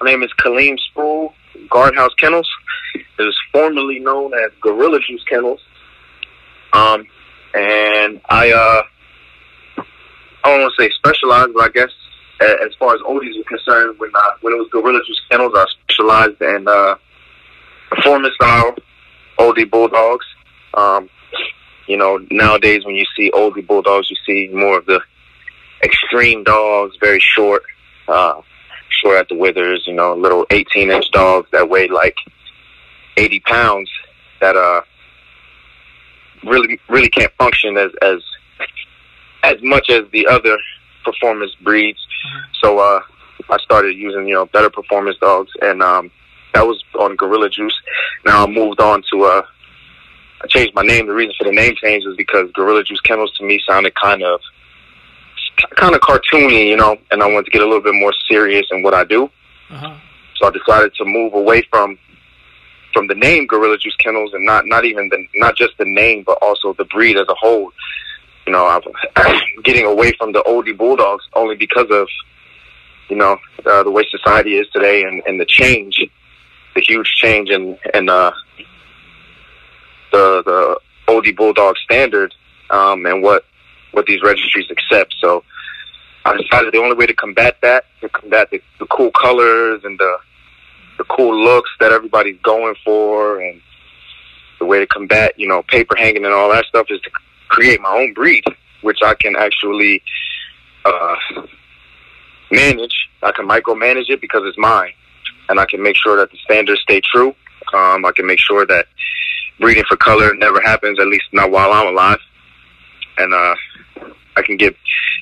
My name is Kaileem Spruill, Guardhouse Kennels. It was formerly known as Gorilla Juice Kennels. Um, and I, uh, I don't want to say specialized, but I guess as far as oldies are concerned, when I, when it was Gorilla Juice Kennels, I specialized in uh, performance style oldie bulldogs. Um, you know, nowadays when you see oldie bulldogs, you see more of the extreme dogs, very short, uh, short at the withers. You know, little 18 inch dogs that weigh like 80 pounds that uh really really can't function as as as much as the other performance breeds. So uh I started using, you know, better performance dogs and um that was on Gorilla Juice. Now I moved on to uh I changed my name. The reason for the name change was because Gorilla Juice Kennels to me sounded kind of kind of cartoony, you know, and I wanted to get a little bit more serious in what I do. Uh-huh. So I decided to move away from from the name Gorilla Juice Kennels and not not even the not just the name but also the breed as a whole. You know, I'm getting away from the oldie bulldogs only because of you know uh, the way society is today and, and the change, the huge change in in uh, the the oldie bulldog standard um, and what what these registries accept. So I decided the only way to combat that, to combat the, the cool colors and the the cool looks that everybody's going for, and the way to combat, you know, paper hanging and all that stuff is to create my own breed, which I can actually uh, manage. I can micromanage it because it's mine, and I can make sure that the standards stay true. Um, I can make sure that breeding for color never happens, at least not while I'm alive, and uh, I can get,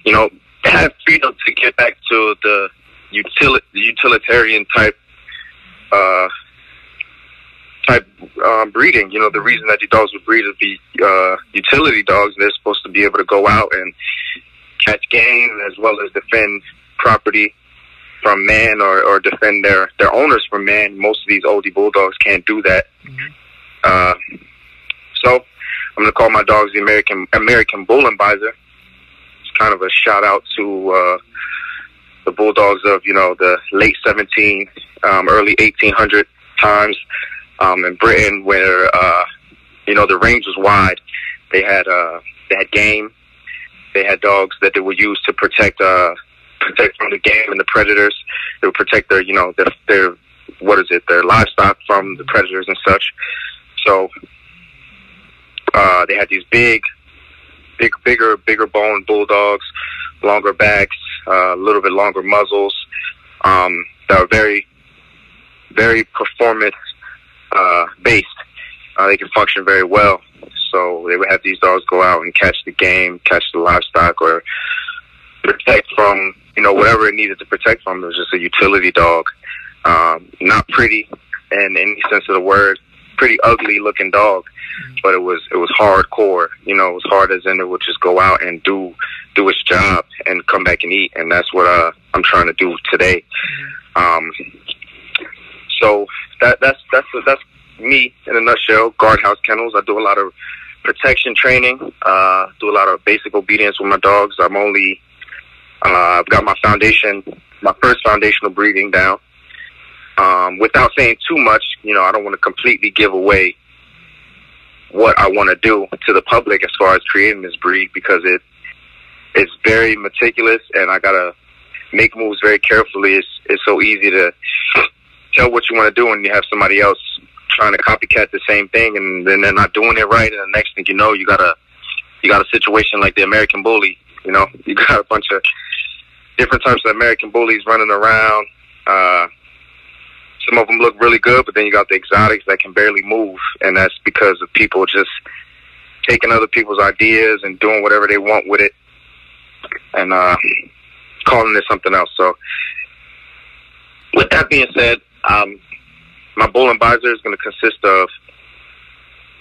you know, have freedom to get back to the util- utilitarian type uh, type um, breeding. You know, the reason that the dogs would breed is be uh, utility dogs. They're supposed to be able to go out and catch game as well as defend property from man or, or defend their, their owners from man. Most of these oldie bulldogs can't do that. Uh, so I'm going to call my dogs the American American Bullenbeisser. It's kind of a shout out to uh, the bulldogs of you know the late 17, um, early 1800 times um, in Britain, where uh, you know the range was wide. They had uh, they had game. They had dogs that they would use to protect uh, protect from the game and the predators. They would protect their you know their their what is it their livestock from the predators and such. So uh, they had these big, big, bigger, bigger bone bulldogs, longer backs, uh, a little bit longer muzzles. Um, that were very, very performance uh, based. Uh, they can function very well. So they would have these dogs go out and catch the game, catch the livestock, or protect from you know whatever it needed to protect from. It was just a utility dog, um, not pretty in any sense of the word, pretty ugly looking dog, but it was it was hardcore. You know, it was hard as in it would just go out and do do its job and come back and eat, and that's what uh, I'm trying to do today. Um, so that that's that's that's me in a nutshell. Guardhouse Kennels. I do a lot of protection training. Uh, do a lot of basic obedience with my dogs. I'm only uh, I've got my foundation, my first foundational breeding down. Um, without saying too much, you know, I don't want to completely give away what I want to do to the public as far as creating this breed because it it's very meticulous and I gotta make moves very carefully. It's it's so easy to tell what you want to do and you have somebody else trying to copycat the same thing and then they're not doing it right and the next thing you know you got a you got a situation like the American bully. You know, you got a bunch of different types of American bullies running around. Uh, some of them look really good, but then you got the exotics that can barely move, and that's because of people just taking other people's ideas and doing whatever they want with it, and uh, calling it something else. So with that being said, um, my Bullenbeisser is going to consist of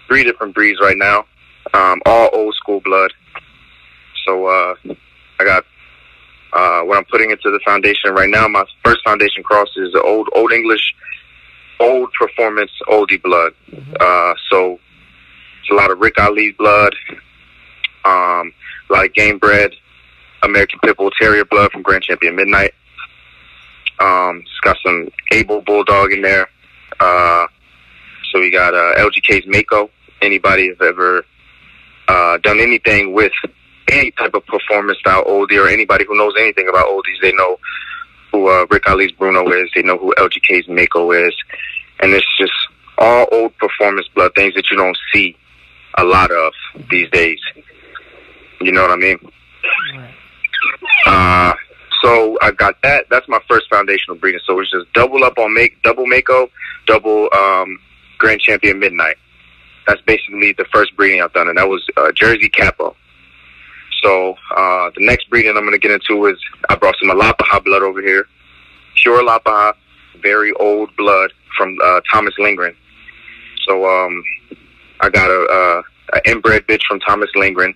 three different breeds right now, um, all old school blood. So uh, I got uh, what I'm putting into the foundation right now. My first foundation cross is the old Old English, old performance oldie blood. Mm-hmm. Uh, so it's a lot of Rick Ali blood, um, a lot of game bred, American Pit Bull Terrier blood from Grand Champion Midnight. Um, it's got some Able Bulldog in there. Uh, so we got uh, LGK's Mako. Anybody has ever uh, done anything with any type of performance style oldie or anybody who knows anything about oldies, they know who uh, Rick Ali's Bruno is. They know who LGK's Mako is. And it's just all old performance blood things that you don't see a lot of these days. You know what I mean? Right. Uh, so I got that. That's my first foundational breeding. So it's just double up on make double Mako, double um, Grand Champion Midnight. That's basically the first breeding I've done, and that was uh, Jersey Capo. So uh, the next breeding I'm going to get into is I brought some Alapaha blood over here, pure Alapaha, very old blood from uh, Thomas Lindgren. So um, I got a, a, a inbred bitch from Thomas Lindgren,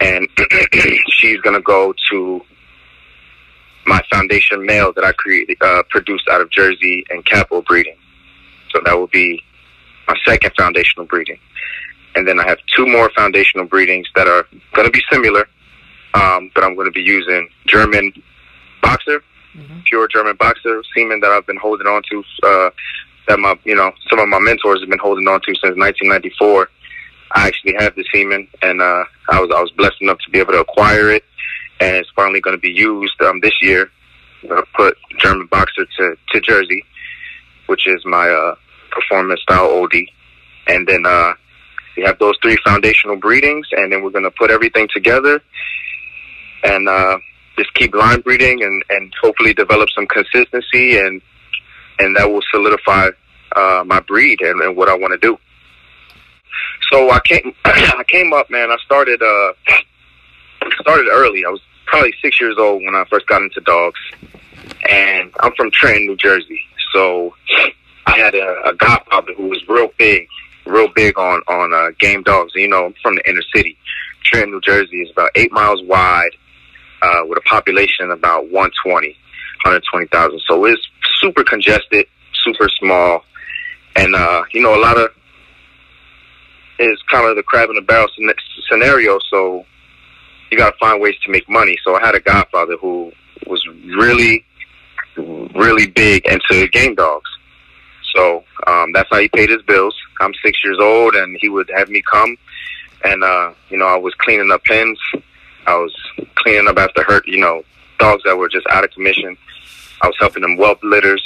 and she's going to go to my foundation male that I created, uh, produced out of Jersey and Capo breeding. So that will be my second foundational breeding. And then I have two more foundational breedings that are going to be similar, um, but I'm going to be using German boxer, mm-hmm. pure German boxer semen that I've been holding on to, uh, that my, you know, some of my mentors have been holding on to since 1994. I actually have the semen and, uh, I was, I was blessed enough to be able to acquire it and it's finally going to be used, um, this year. I'm going to put German boxer to, to Jersey, which is my, uh, performance style oldie. And then, uh, we have those three foundational breedings, and then we're going to put everything together and uh, just keep line breeding and, and hopefully develop some consistency, and and that will solidify uh, my breed and, and what I want to do. So I came I came up, man. I started uh, started early. I was probably six years old when I first got into dogs, and I'm from Trenton, New Jersey. So I had a, a godfather who was real big real big on on uh, game dogs. You know, I'm from the inner city. Trenton, New Jersey is about eight miles wide, uh, with a population of about 120, 120,000. So it's super congested, super small, and uh, you know, a lot of is kind of the crab in the barrel scenario. So you got to find ways to make money. So I had a godfather who was really, really big into game dogs. So um, that's how he paid his bills. I'm six years old, and he would have me come, and uh, you know I was cleaning up pens. I was cleaning up after hurt, you know, dogs that were just out of commission. I was helping them whelp litters.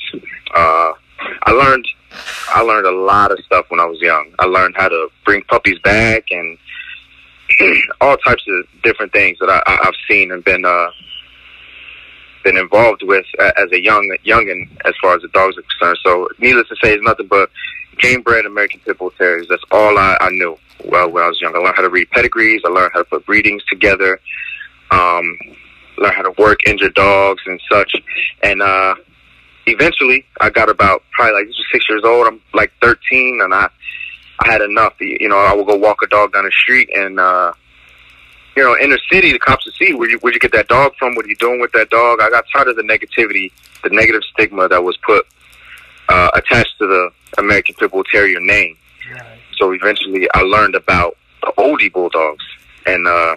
Uh, I learned, I learned a lot of stuff when I was young. I learned how to bring puppies back and all types of different things that I, I've seen and been uh, been involved with as a young youngin as far as the dogs are concerned. So, needless to say, it's nothing but game bred American Pit Bull Terriers. That's all I, I knew. Well, when I was young, I learned how to read pedigrees. I learned how to put breedings together. Um, learn how to work injured dogs and such. And uh, eventually, I got about probably like this was six years old. I'm like 13, and I I had enough. You know, I would go walk a dog down the street and. uh you know, inner city, the cops would see where you, where'd you get that dog from? What are you doing with that dog? I got tired of the negativity, the negative stigma that was put uh, attached to the American Pit Bull Terrier name. Right. So eventually, I learned about the oldie bulldogs, and uh,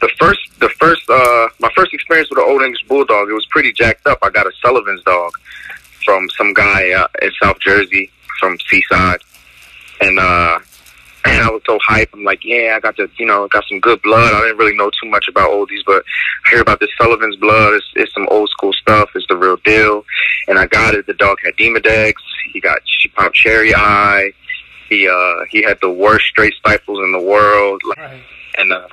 the first, the first, uh, my first experience with an old English bulldog, it was pretty jacked up. I got a Sullivan's dog from some guy uh, in South Jersey, from Seaside, and uh, and I was so hyped. I'm like, yeah, I got the, you know, got some good blood. I didn't really know too much about oldies, but I hear about this Sullivan's blood. It's, it's some old school stuff. It's the real deal. And I got it. The dog had Demodex. He got she popped cherry eye. He uh he had the worst straight stifles in the world. Right. And uh,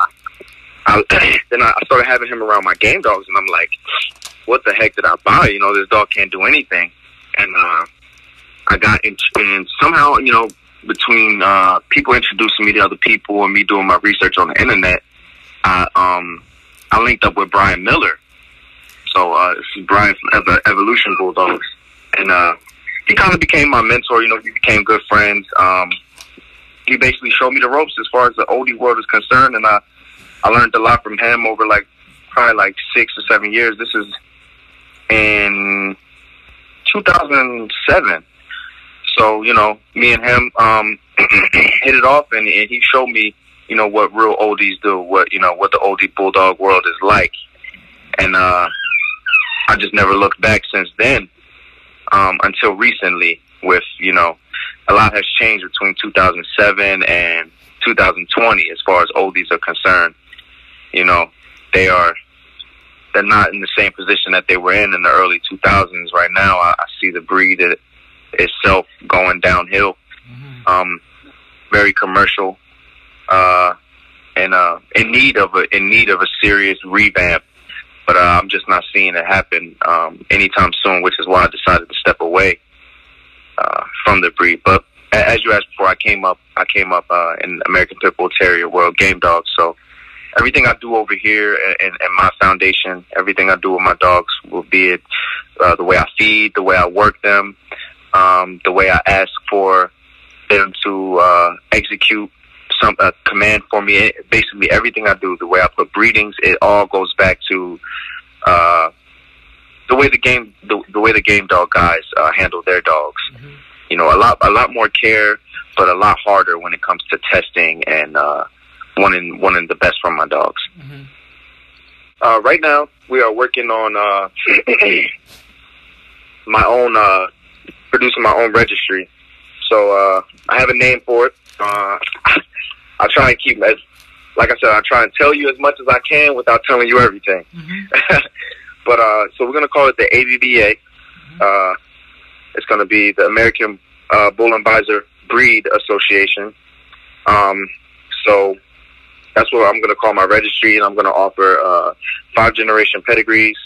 I, then I started having him around my game dogs, and I'm like, what the heck did I buy? You know, this dog can't do anything. And uh, I got in, and somehow, you know, between uh, people introducing me to other people and me doing my research on the internet, I um I linked up with Brian Miller. So uh, this is Brian from Ev- Evolution Bulldogs, and uh, he kind of became my mentor. You know, we became good friends. Um, he basically showed me the ropes as far as the oldie world is concerned, and I I learned a lot from him over like probably like six or seven years. This is in 2007. So you know, me and him um, hit it off, and, and he showed me, you know, what real oldies do, what you know, what the oldie bulldog world is like, and uh, I just never looked back since then um, until recently. With you know, a lot has changed between 2007 and 2020 as far as oldies are concerned. You know, they are they're not in the same position that they were in in the early 2000s. Right now, I, I see the breed itself going downhill. Mm-hmm. Um, very commercial, uh, and uh, in need of a in need of a serious revamp. But uh, I'm just not seeing it happen um, anytime soon, which is why I decided to step away uh, from the breed. But as you asked before, I came up I came up uh, in American Pit Bull Terrier World Game dogs. so everything I do over here and, and my foundation, everything I do with my dogs will be it uh, the way I feed, the way I work them, um, the way I ask for them to uh, execute some uh, command for me. Basically, everything I do, the way I put breedings, it all goes back to uh, the way the game, the, the way the game dog guys uh, handle their dogs. Mm-hmm. You know, a lot, a lot more care, but a lot harder when it comes to testing and uh, wanting wanting the best from my dogs. Mm-hmm. Uh, right now, we are working on uh, my own uh, producing my own registry. So uh, I have a name for it. Uh, I try and keep as, like I said, I try and tell you as much as I can without telling you everything. Mm-hmm. but uh, so we're gonna call it the ABBA. Mm-hmm. Uh, it's gonna be the American uh, Bullenbeisser Breed Association. Um, so that's what I'm going to call my registry, and I'm going to offer uh, five generation pedigrees.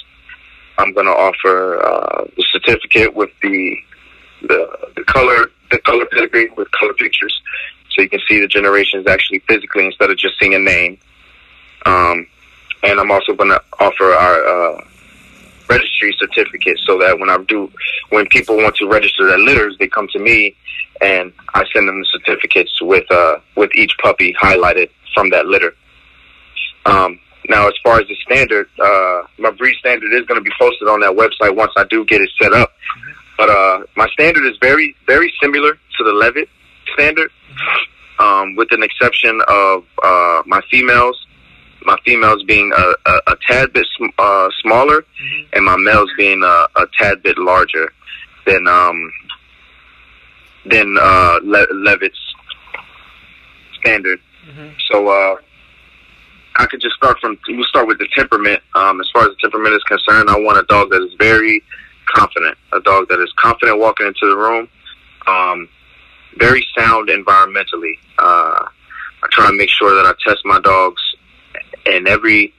I'm going to offer uh, the certificate with the, the the color the color pedigree with color pictures, so you can see the generations actually physically instead of just seeing a name. Um, and I'm also going to offer our uh, registry certificate so that when I do, when people want to register their litters, they come to me, and I send them the certificates with uh, with each puppy highlighted from that litter. Um, now, as far as the standard, uh, my breed standard is going to be posted on that website once I do get it set up. But uh, my standard is very, very similar to the Leavitt standard, um, with an exception of uh, my females. My females being a, a, a tad bit sm- uh, smaller, mm-hmm. and my males being a, a tad bit larger than um, than uh, Le- Leavitt's standard. Mm-hmm. So uh, I could just start from we'll start with the temperament. Um, as far as the temperament is concerned, I want a dog that is very confident, a dog that is confident walking into the room, um, very sound environmentally. Uh, I try and make sure that I test my dogs in every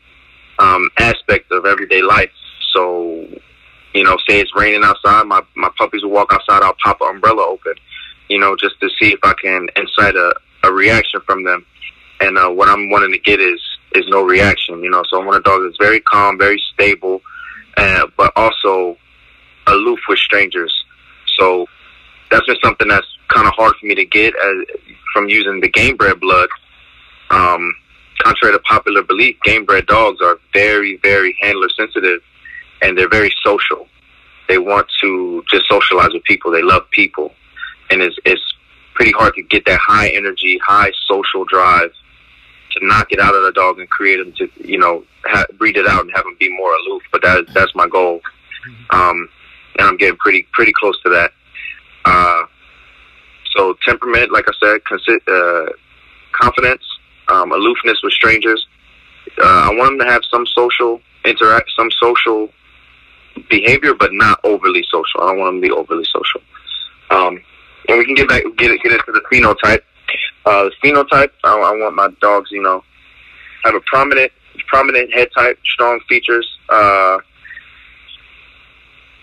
um, aspect of everyday life. So, you know, say it's raining outside, my my puppies will walk outside. I'll pop an umbrella open, you know, just to see if I can incite a, a reaction from them and uh, what I'm wanting to get is is no reaction. You know, so I want a dog that's very calm, very stable, uh, but also aloof with strangers. So that's just something that's kind of hard for me to get as, from using the game bred blood. Um, contrary to popular belief, game bred dogs are very, very handler sensitive, and they're very social. They want to just socialize with people. They love people, and it's it's pretty hard to get that high energy, high social drive to knock it out of the dog and create them to, you know, ha- breed it out and have them be more aloof. But that that's my goal, um, and I'm getting pretty pretty close to that. Uh, so temperament, like I said, consi- uh, confidence, um, aloofness with strangers. Uh, I want them to have some social interact, some social behavior, but not overly social. I don't want them to be overly social. Um, and we can get back get it get into the phenotype. Uh, the phenotype, I, I want my dogs, you know, have a prominent, prominent head type, strong features. Uh,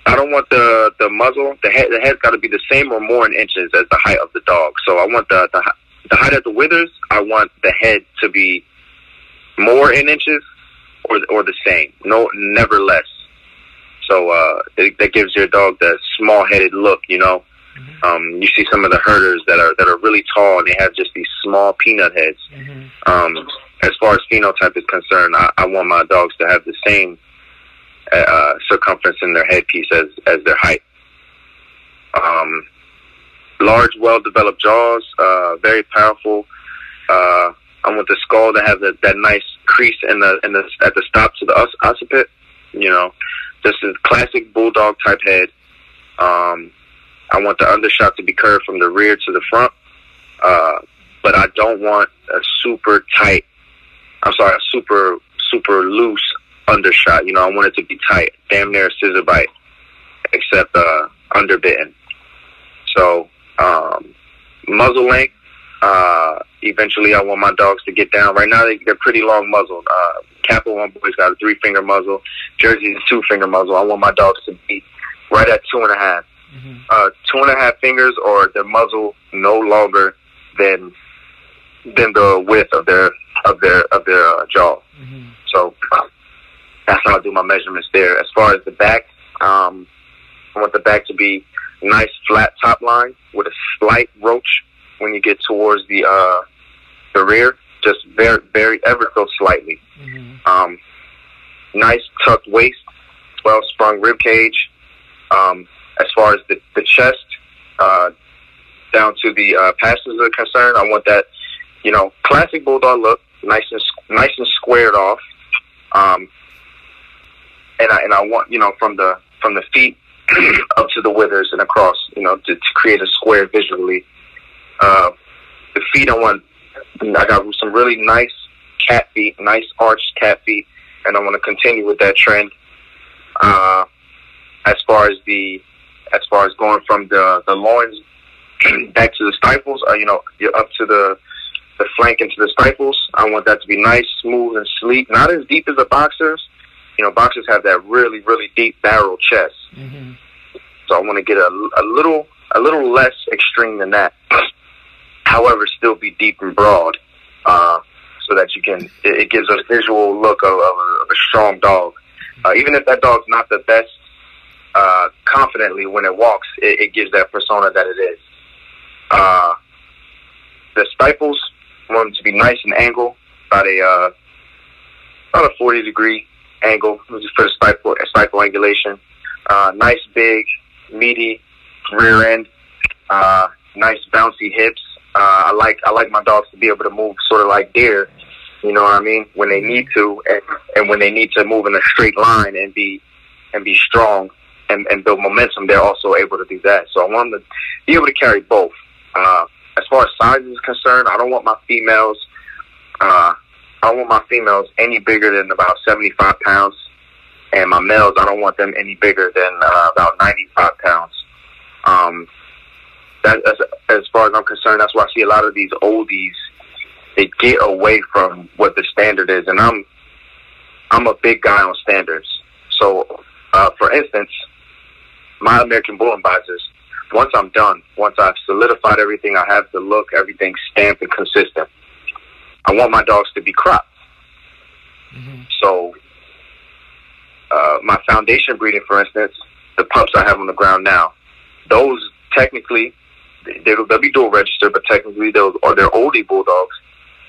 I don't want the the muzzle, the head, the head's got to be the same or more in inches as the height of the dog. So I want the the, the height of the withers. I want the head to be more in inches or or the same. No, never less. So uh, it, that gives your dog that small-headed look, you know. Mm-hmm. Um, you see some of the herders that are that are really tall and they have just these small peanut heads. Mm-hmm. Um, as far as phenotype is concerned, I, I want my dogs to have the same uh, circumference in their headpiece as as their height. Um, large, well-developed jaws, uh, very powerful. Uh, I want the skull to have the, that nice crease in the in the at the stop to the occiput. You know, this is classic bulldog type head. Um, I want the undershot to be curved from the rear to the front, uh, but I don't want a super tight. I'm sorry, a super super loose undershot. You know, I want it to be tight, damn near a scissor bite, except uh, underbitten. So um, muzzle length. Uh, eventually, I want my dogs to get down. Right now, they, they're pretty long muzzled. Uh, Capo one boy's got a three finger muzzle. Jersey's a two finger muzzle. I want my dogs to be right at two and a half. Mm-hmm. Uh, two and a half fingers, or their muzzle no longer than than the width of their of their of their uh, jaw. Mm-hmm. So that's how I do my measurements there. As far as the back, um, I want the back to be nice flat top line with a slight roach when you get towards the uh, the rear, just very very ever so slightly. Mm-hmm. Um, nice tucked waist, well sprung rib cage. Um, as far as the, the chest, uh, down to the uh, passes are concerned, I want that, you know, classic bulldog look, nice and nice and squared off. Um, and I and I want you know from the from the feet up to the withers and across, you know, to, to create a square visually. Uh, the feet, I want, I got some really nice cat feet, nice arched cat feet, and I want to continue with that trend. Uh, as far as the, as far as going from the the loins back to the stifles, uh, you know, you're up to the the flank into the stifles. I want that to be nice, smooth, and sleek. Not as deep as a boxer's, you know, boxers have that really, really deep barrel chest. Mm-hmm. So I want to get a, a little, a little less extreme than that. However, still be deep and broad, uh, so that you can. It, it gives a visual look of, of, a, of a strong dog. Uh, even if that dog's not the best, uh, confidently when it walks, it, it gives that persona that it is. Uh, the stifles want them to be nice and angled, about a uh, about a forty degree angle, just for the stifle angulation. Uh, nice big, meaty rear end. Uh, nice bouncy hips. Uh, I like I like my dogs to be able to move sort of like deer. You know what I mean? When they need to, and, and when they need to move in a straight line and be and be strong and, and build momentum, they're also able to do that. So I want them to be able to carry both. Uh, as far as size is concerned, I don't want my females uh, I want my females any bigger than about 75 pounds, and my males, I don't want them any bigger than uh, about 95 pounds. Um, that, as, as far as I'm concerned, that's why I see a lot of these oldies. They get away from what the standard is, and I'm I'm a big guy on standards. So, uh, for instance, my American Bullenbeissers, once I'm done, once I've solidified everything, I have the look, everything stamped and consistent. I want my dogs to be cropped. Mm-hmm. So, uh, my foundation breeding, for instance, the pups I have on the ground now, those technically they'll, they'll be dual registered, but technically those are they're oldie bulldogs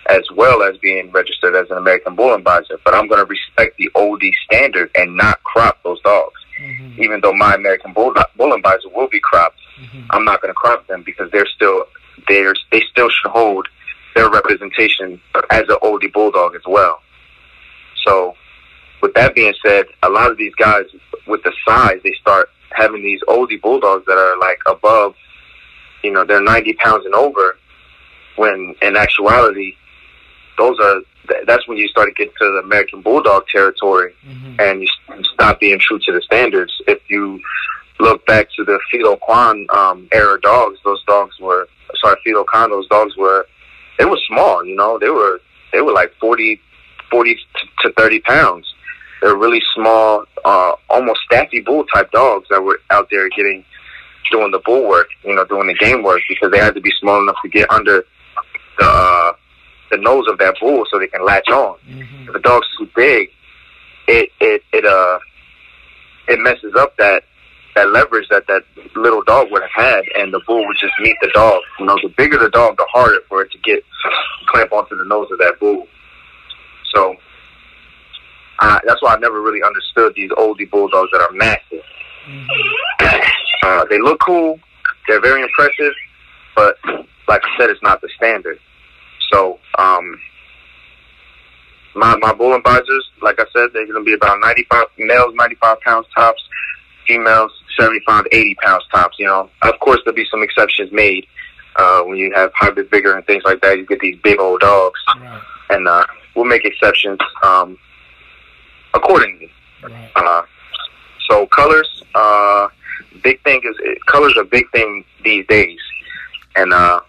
as well as being registered as an American Bullenbeisser. But I'm going to respect the oldie standard and not crop those dogs. Mm-hmm. Even though my American Bull, Bullenbeisser will be cropped, mm-hmm. I'm not going to crop them because they're still they're, they still should hold their representation as an oldie bulldog as well. So, with that being said, a lot of these guys with the size, they start having these oldie bulldogs that are like above, you know, they're 90 pounds and over. When in actuality, those are that's when you start to get to the American Bulldog territory, mm-hmm. and you stop being true to the standards. If you look back to the Philo Kuon um, era dogs, those dogs were sorry, Philo Khan, those dogs were they were small, you know, they were they were like 40, 40 to thirty pounds. They're really small, uh, almost staffy bull type dogs that were out there getting doing the bull work, you know, doing the game work because they had to be small enough to get under the uh, the nose of that bull so they can latch on. Mm-hmm. If the dog's too big, it it it uh it messes up that that leverage that that little dog would have had, and the bull would just meet the dog. You know, the bigger the dog, the harder for it to get clamp onto the nose of that bull. So uh, that's why I never really understood these oldie bulldogs that are massive. Mm-hmm. Uh, they look cool, they're very impressive, but like I said, it's not the standard. So um, my my Bullenbeissers, like I said, they're going to be about 95 males, 95 pounds tops, females 75 80 pounds tops. You know, of course there'll be some exceptions made uh, when you have hybrid vigor and things like that. You get these big old dogs, right. and uh, we'll make exceptions um, accordingly. Right. Uh, so colors, uh, big thing is colors are a big thing these days, and uh,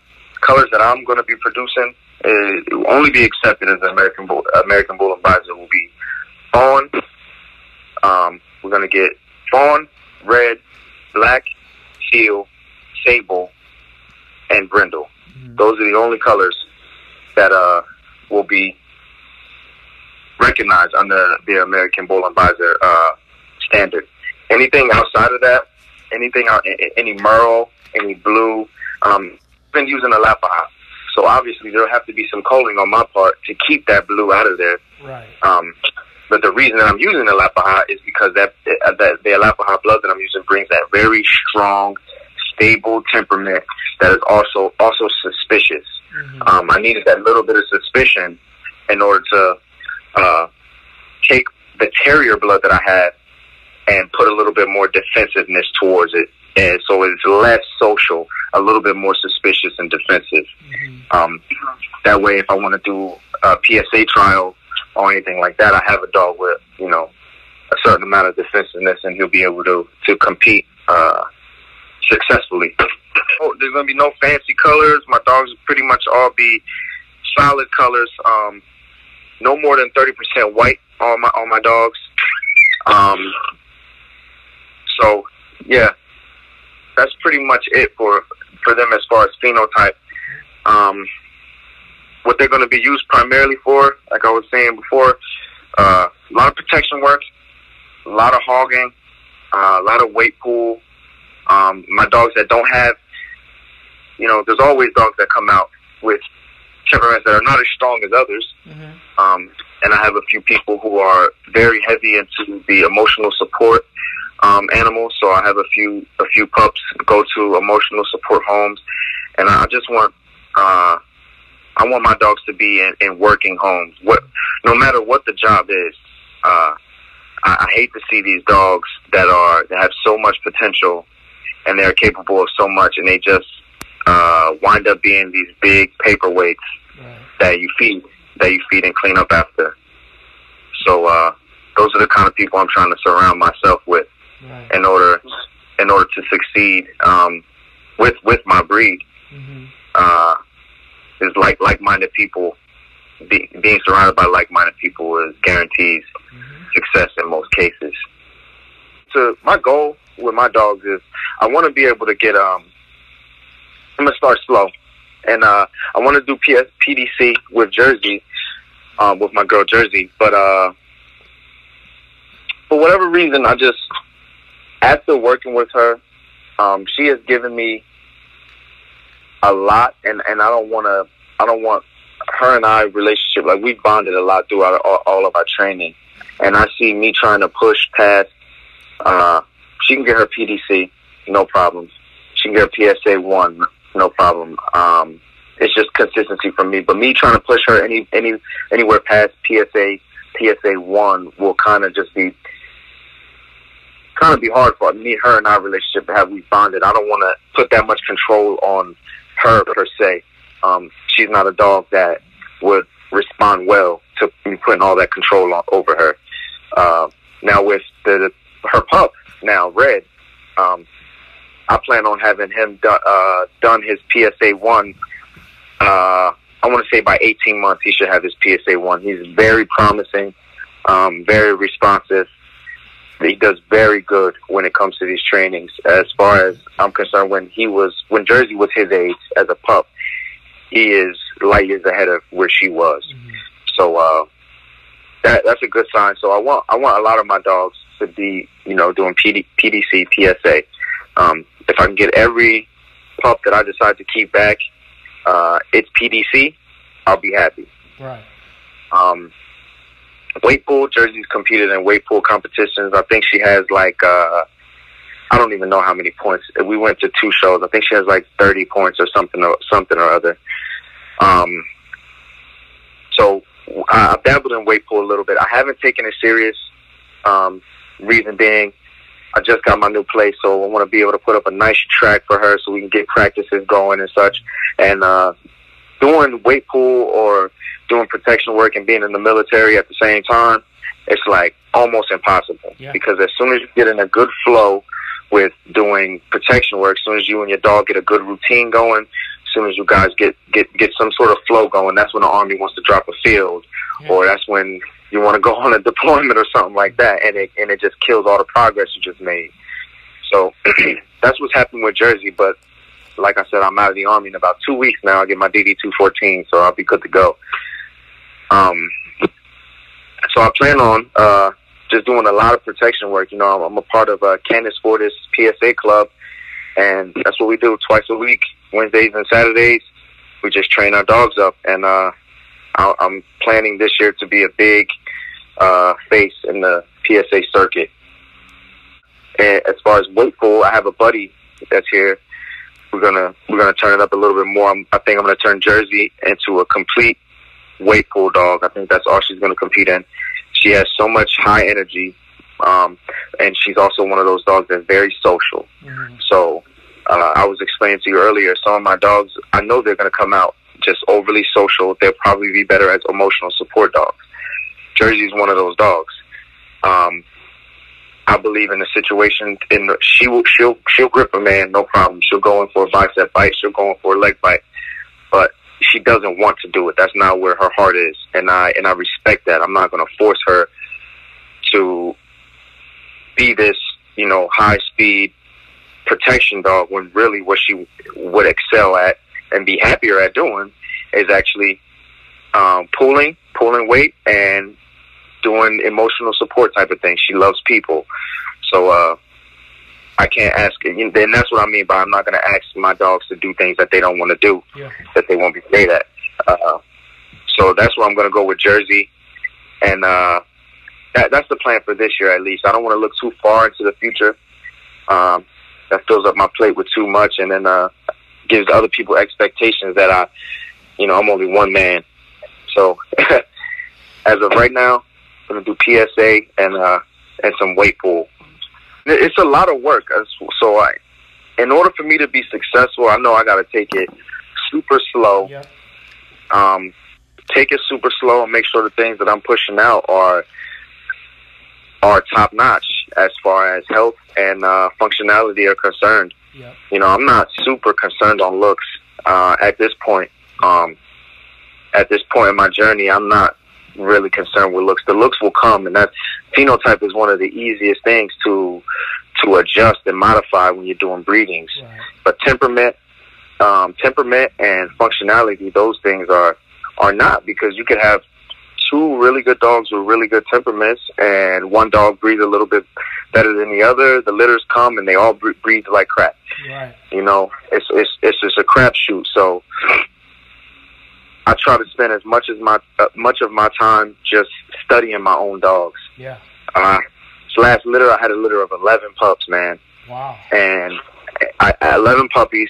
colors that I'm going to be producing uh, will only be accepted as an American Bull, American Bullenbeisser will be fawn. Um, we're going to get fawn, red, black, teal, sable, and brindle. Mm-hmm. Those are the only colors that uh, will be recognized under the American Bullenbeisser uh, standard. Anything outside of that, anything out, any merle, any blue, um, been using Alapaha. So obviously there'll have to be some culling on my part to keep that blue out of there. Right. Um, but the reason that I'm using the Alapaha is because that, that the Alapaha blood that I'm using brings that very strong, stable temperament that is also also suspicious. Mm-hmm. Um, I needed that little bit of suspicion in order to uh, take the terrier blood that I had and put a little bit more defensiveness towards it. And so it's less social, a little bit more suspicious and defensive. Mm-hmm. Um, that way, if I want to do a PSA trial or anything like that, I have a dog with, you know, a certain amount of defensiveness and he'll be able to, to compete, uh, successfully. Oh, there's to be no fancy colors. My dogs pretty much all be solid colors. Um, no more than 30% white on my, on my dogs. Um, so yeah, that's pretty much it for, for them as far as phenotype. Um, what they're going to be used primarily for, like I was saying before, uh, a lot of protection work, a lot of hogging, uh, a lot of weight pull. Um, my dogs that don't have, you know, there's always dogs that come out with temperaments that are not as strong as others. Mm-hmm. Um, and I have a few people who are very heavy into the emotional support um, animals. So I have a few a few pups go to emotional support homes, and I just want uh, I want my dogs to be in, in working homes. What, no matter what the job is, uh, I, I hate to see these dogs that are that have so much potential and they're capable of so much, and they just uh, wind up being these big paperweights right. that you feed that you feed and clean up after. So uh, those are the kind of people I'm trying to surround myself with right. in order in order to succeed um, with with my breed. Mm-hmm. Uh, is like like-minded people. Be, being surrounded by like-minded people is guarantees mm-hmm. success in most cases. So my goal with my dogs is I want to be able to get um. I'm gonna start slow, and uh, I want to do PS, PDC with Jersey, um, with my girl Jersey. But uh, for whatever reason, I just after working with her, um, she has given me a lot, and and I don't want to. I don't want her and I relationship like we've bonded a lot throughout all, all of our training, and I see me trying to push past. Uh, she can get her PDC, no problem. She can get her PSA one, no problem. Um, it's just consistency for me. But me trying to push her any any anywhere past PSA PSA one will kind of just be kind of be hard for me, her, and our relationship to have we bonded. I don't want to put that much control on her per se. Um, she's not a dog that would respond well to me putting all that control on, over her. Uh, now with the, her pup now Red, um, I plan on having him do, uh, done his PSA one. Uh, I want to say by 18 months he should have his PSA one. He's very promising, um, very responsive he does very good when it comes to these trainings. As far as I'm concerned, when he was when Jersey was his age as a pup, he is light years ahead of where she was. Mm-hmm. So uh, that that's a good sign. So I want I want a lot of my dogs to be, you know, doing PD, PDC, PSA. Um, if I can get every pup that I decide to keep back, uh, it's PDC, I'll be happy. Right. Um, weight pull, Jersey's competed in weight pull competitions. I think she has like, uh, I don't even know how many points. We went to two shows. I think she has like 30 points or something or something or other. Um, so I've dabbled in weight pull a little bit. I haven't taken it serious. Um, reason being, I just got my new place, so I want to be able to put up a nice track for her so we can get practices going and such. And uh, doing weight pull or doing protection work and being in the military at the same time, it's like almost impossible. Yeah. Because as soon as you get in a good flow with doing protection work, as soon as you and your dog get a good routine going, as soon as you guys get get get some sort of flow going, that's when the army wants to drop a field, Yeah. or that's when you want to go on a deployment or something like that, and it and it just kills all the progress you just made. So that's what's happening with Jersey. But like I said, I'm out of the army in about two weeks now. I get my DD two fourteen, so I'll be good to go. Um, so I plan on uh, just doing a lot of protection work. You know, I'm, I'm a part of uh, Canis Fortis PSA Club, and that's what we do twice a week, Wednesdays and Saturdays. We just train our dogs up, and uh, I, I'm planning this year to be a big uh, face in the PSA circuit. And as far as weight pull, I have a buddy that's here. We're gonna we're gonna turn it up a little bit more. I'm, I think I'm gonna turn Jersey into a complete weight pull dog. I think that's all she's gonna compete in. She has so much high energy, um, and she's also one of those dogs that's very social. Mhm. So uh, I was explaining to you earlier, some of my dogs, I know they're going to come out just overly social. They'll probably be better as emotional support dogs. Jersey's one of those dogs. Um, I believe in the situation. In the, she will, she'll, she'll grip a man, no problem. She'll go in for a bicep bite. She'll go in for a leg bite, but she doesn't want to do it. That's not where her heart is, and I and I respect that. I'm not going to force her to be this, you know, high speed protection dog when really what she would excel at and be happier at doing is actually um, pulling, pulling weight and doing emotional support type of thing. She loves people. So, uh, I can't ask, it. and that's what I mean by I'm not going to ask my dogs to do things that they don't want to do, Yeah. that they won't be great at. Uh, so that's where I'm going to go with Jersey. And, uh, that, that's the plan for this year at least. I don't want to look too far into the future. Um, that fills up my plate with too much and then, uh, gives other people expectations that I, you know, I'm only one man. So as of right now, I'm going to do PSA and, uh, and some weight pull. It- It's a lot of work. So I, in order for me to be successful, I know I got to take it super slow Yeah. um, take it super slow and make sure the things that I'm pushing out are are top notch as far as health and uh, functionality are concerned. Yeah. You know, I'm not super concerned on looks uh, at this point. Um, at this point in my journey, I'm not really concerned with looks. The looks will come, and that phenotype is one of the easiest things to to adjust and modify when you're doing breedings Right. but temperament, um, temperament and functionality, those things are are not because you could have two really good dogs with really good temperaments, and one dog breeds a little bit better than the other. The litters come and they all bre- breathe like crap. Right. You know, it's it's it's just a crapshoot. So I try to spend as much as my uh, much of my time just studying my own dogs. Yeah. Uh, this last litter, I had a litter of eleven pups, man Wow. and I, I 11 puppies.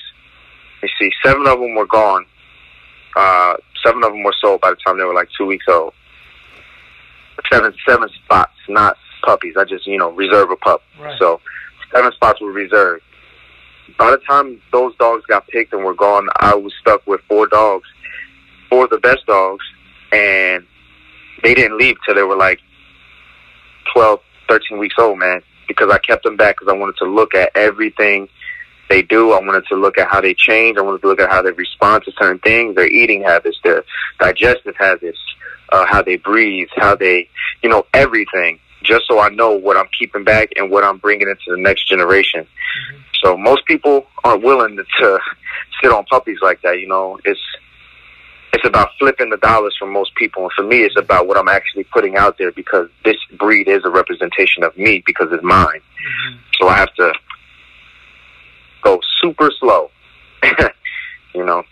You see, seven of them were gone. Uh, seven of them were sold by the time they were like two weeks old. Seven, seven spots, not puppies. I just, you know, reserve a pup. Right. So, seven spots were reserved. By the time those dogs got picked and were gone, I was stuck with four dogs, four of the best dogs, and they didn't leave till they were like 12, 13 weeks old, man, because I kept them back because I wanted to look at everything they do. I wanted to look at how they change. I wanted to look at how they respond to certain things, their eating habits, their digestive habits, uh, how they breathe, how they, you know, everything, just so I know what I'm keeping back and what I'm bringing into the next generation. Mhm. So most people aren't willing to, to sit on puppies like that. You know, it's it's about flipping the dollars for most people, and for me, it's about what I'm actually putting out there because this breed is a representation of me because it's mine. Mm-hmm. So I have to go super slow, you know.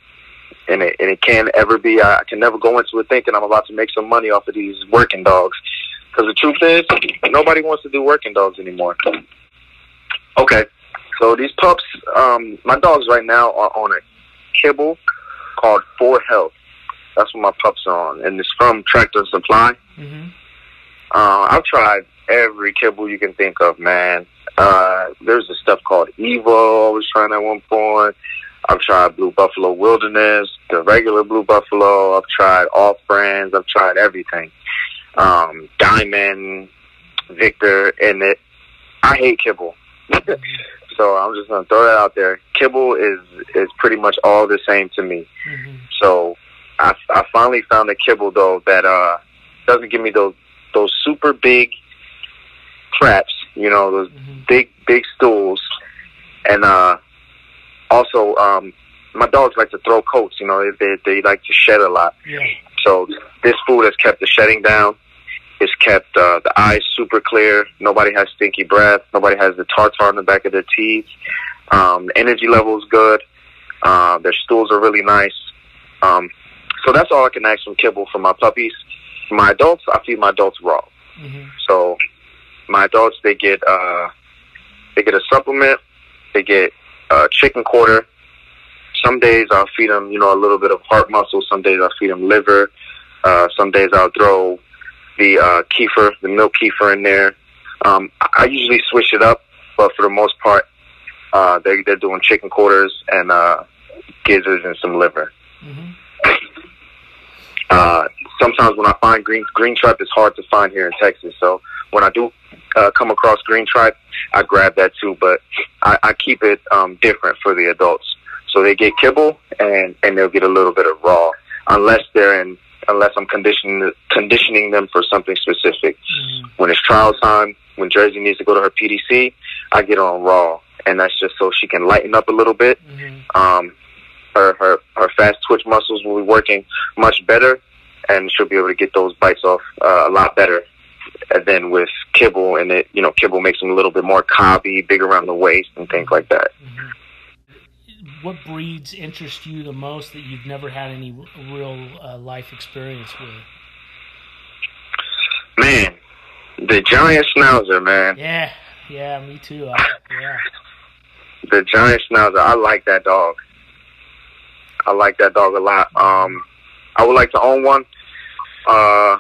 And it, and it can't ever be. I can never go into it thinking I'm about to make some money off of these working dogs, because the truth is, nobody wants to do working dogs anymore. Okay, so these pups, um, my dogs right now are on a kibble called For Health. That's what my pups are on, and it's from Tractor Supply. Mm-hmm. Uh, I've tried every kibble you can think of, man. Uh, there's a stuff called Evo. I was trying at one point. I've tried Blue Buffalo Wilderness, the regular Blue Buffalo. I've tried All brands. I've tried everything. Um, Diamond, Victor, and it. I hate kibble. so I'm just gonna throw that out there. Kibble is is pretty much all the same to me. Mm-hmm. So I I finally found a kibble though that uh doesn't give me those those super big craps, you know, those mm-hmm. big big stools, and uh also um my dogs like to throw coats, you know, they they like to shed a lot. Yeah. So this food has kept the shedding down. It's kept uh, the eyes super clear. Nobody has stinky breath. Nobody has the tartar on the back of their teeth. Um, the energy level is good. Uh, their stools are really nice. Um, so that's all I can ask from kibble for my puppies. For my adults, I feed my adults raw. Mm-hmm. So my adults, they get uh, they get a supplement. They get uh, chicken quarter. Some days I'll feed them, you know, a little bit of heart muscle. Some days I'll feed them liver. Uh, some days I'll throw the uh, kefir, the milk kefir in there. Um, I usually switch it up, but for the most part, uh, they, they're doing chicken quarters and uh, gizzards and some liver. Mm-hmm. Uh, sometimes when I find green green tripe, it's hard to find here in Texas. So when I do uh, come across green tripe, I grab that too. But I, I keep it um, different for the adults. So they get kibble and and they'll get a little bit of raw, unless they're in unless I'm conditioning conditioning them for something specific. Mm. When it's trial time, when Jersey needs to go to her PDC, I get on raw, and that's just so she can lighten up a little bit. Mm-hmm. Um, her her her fast twitch muscles will be working much better, and she'll be able to get those bites off uh, a lot better than with kibble. And it you know kibble makes them a little bit more cobby, big around the waist, and things like that. Mm-hmm. What breeds interest you the most that you've never had any real uh, life experience with? Man, the giant schnauzer, man. Yeah, yeah, me too. I, yeah. The giant schnauzer, I like that dog. I like that dog a lot. Um, I would like to own one. Uh,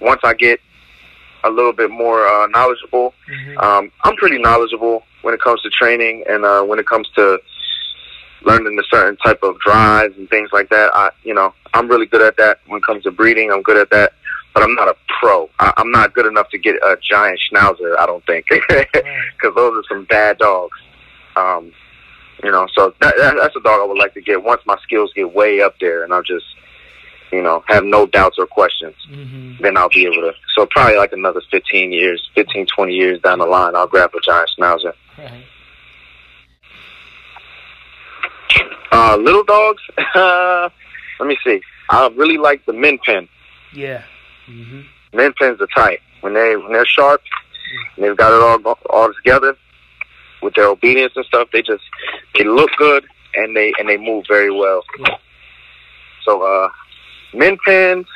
once I get a little bit more uh, knowledgeable, mm-hmm. um, I'm pretty knowledgeable when it comes to training and uh, when it comes to learning a certain type of drives and things like that. I, you know, I'm really good at that. When it comes to breeding, I'm good at that. But I'm not a pro. I, I'm not good enough to get a giant schnauzer. I don't think, because those are some bad dogs. Um, you know, so that, that, that's a dog I would like to get once my skills get way up there, and I'll just, you know, have no doubts or questions. Mm-hmm. Then I'll be able to. So probably like another 15 years, 15, 20 years down the line, I'll grab a giant schnauzer. Right. Uh, little dogs. let me see. I really like the min pin. Yeah. Mm-hmm. Min pins are tight when they when they're sharp. Yeah. they've got it all all together with their obedience and stuff. They just they look good and they and they move very well. So uh, min pins.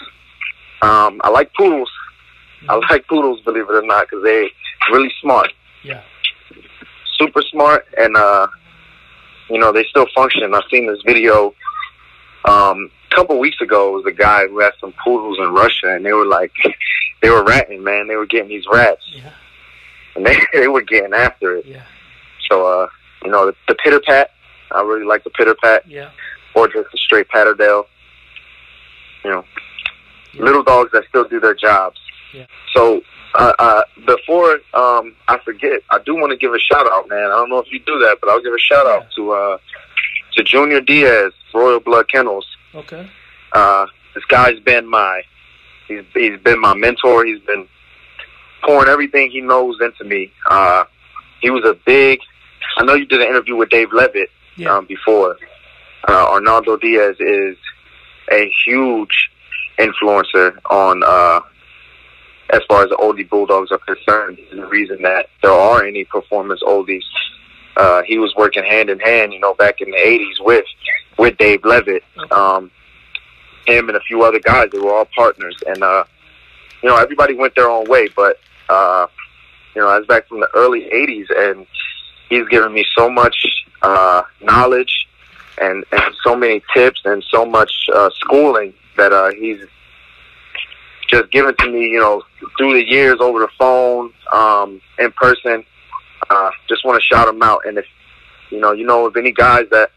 Um, I like poodles. Mm-hmm. I like poodles, believe it or not, because they really smart. Yeah. Super smart, and uh, you know they still function. I've seen this video. Um, a couple weeks ago, it was a guy who had some poodles in Russia, and they were like, they were ratting, man. They were getting these rats, yeah. and they they were getting after it. Yeah. So, uh, you know, the, the pitter pat, I really like the pitter pat. Yeah. Or just the straight patterdale. You know, yeah. little dogs that still do their jobs. Yeah. So, uh, uh, before um, I forget, I do want to give a shout out, man. I don't know if you do that, but I'll give a shout out to uh, to Junior Diaz, Royal Blood Kennels. Okay. Uh, this guy's been my he's he's been my mentor. He's been pouring everything he knows into me. Uh, he was a big I know you did an interview with Dave Leavitt yeah. um, before. Uh, Arnaldo Diaz is a huge influencer on uh, as far as the oldie bulldogs are concerned. The reason that there are any performance oldies. Uh, he was working hand in hand, you know, back in the '80s with with Dave Leavitt. Um, him and a few other guys, they were all partners, and uh, you know, everybody went their own way. But uh, you know, I was back from the early '80s, and he's given me so much uh, knowledge and and so many tips and so much uh, schooling that uh, he's just given to me, you know, through the years over the phone, um, in person. Uh, just want to shout him out. And if, you know, you know of any guys that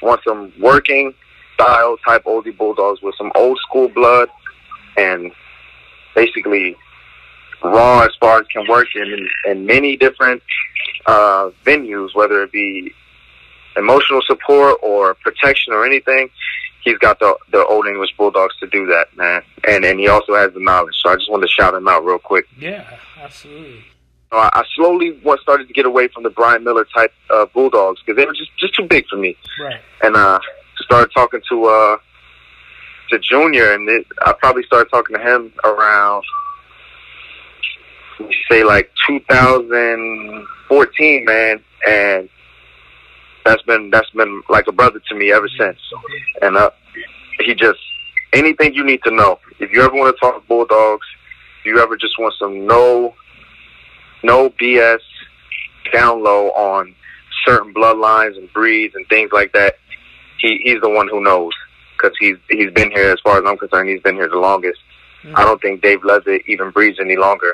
want some working style type oldie bulldogs with some old school blood and basically raw as far as can work in, in many different uh, venues, whether it be emotional support or protection or anything, he's got the the old English Bulldogs to do that, man. And and he also has the knowledge. So I just wanted to shout him out real quick. Yeah, absolutely. Uh, I slowly started to get away from the Brian Miller type uh, Bulldogs because they were just just too big for me. Right. And uh, started talking to uh to Junior, and it, I probably started talking to him around say like 2014, man, and that's been that's been like a brother to me ever since. And uh, he just anything you need to know. If you ever want to talk bulldogs, if you ever just want some no no BS down low on certain bloodlines and breeds and things like that, he he's the one who knows because he's he's been here as far as I'm concerned. He's been here the longest. Mm-hmm. I don't think Dave Leavitt even breeds any longer.